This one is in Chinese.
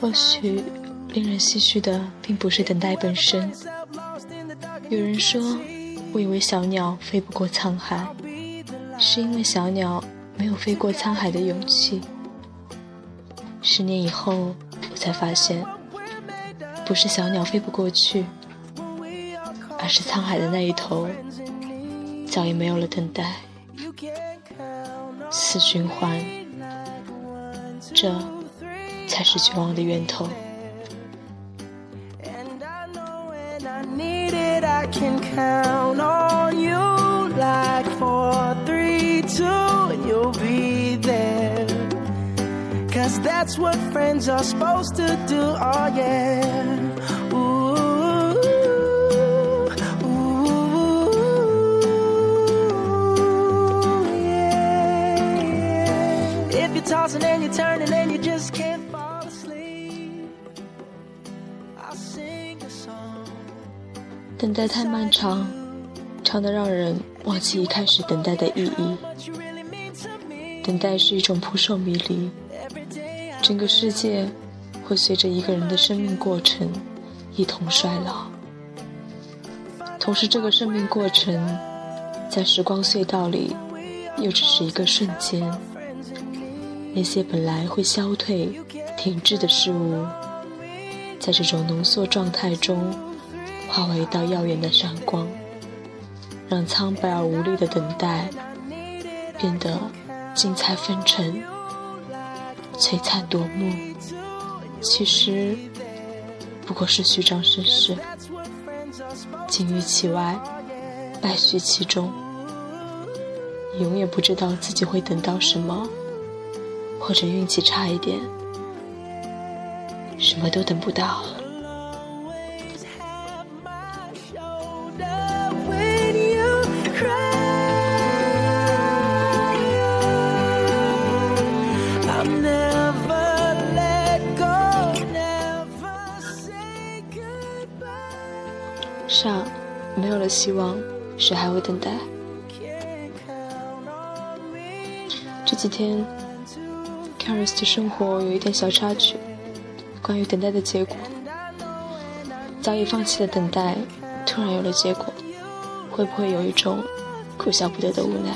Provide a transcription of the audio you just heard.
或许令人唏嘘的并不是等待本身。有人说，我以为小鸟飞不过沧海，是因为小鸟没有飞过沧海的勇气。十年以后，我才发现，不是小鸟飞不过去，而是沧海的那一头早已没有了等待。死循环，这才是绝望的源头。And I know when I need it, I can count on you. Like four, three, twoyou'll be there. Cause that's what friends are supposed to do, oh yeah. 当等待太漫长，长的让人忘记一开始等待的意义。等待是一种扑朔迷离，整个世界会随着一个人的生命过程一同衰老。同时，这个生命过程在时光隧道里，又只是一个瞬间。那些本来会消退、停滞的事物，在这种浓缩状态中，化为一道耀眼的闪光，让苍白而无力的等待变得精彩纷呈、璀璨夺目。其实不过是虚张声势，金玉其外，败絮其中。你永远不知道自己会等到什么，或者运气差一点，什么都等不到。是啊，没有了希望，谁还会等待？这几天 c a r i s 的生活有一点小插曲，关于等待的结果。早已放弃的等待，突然有了结果，会不会有一种哭笑不得的无奈？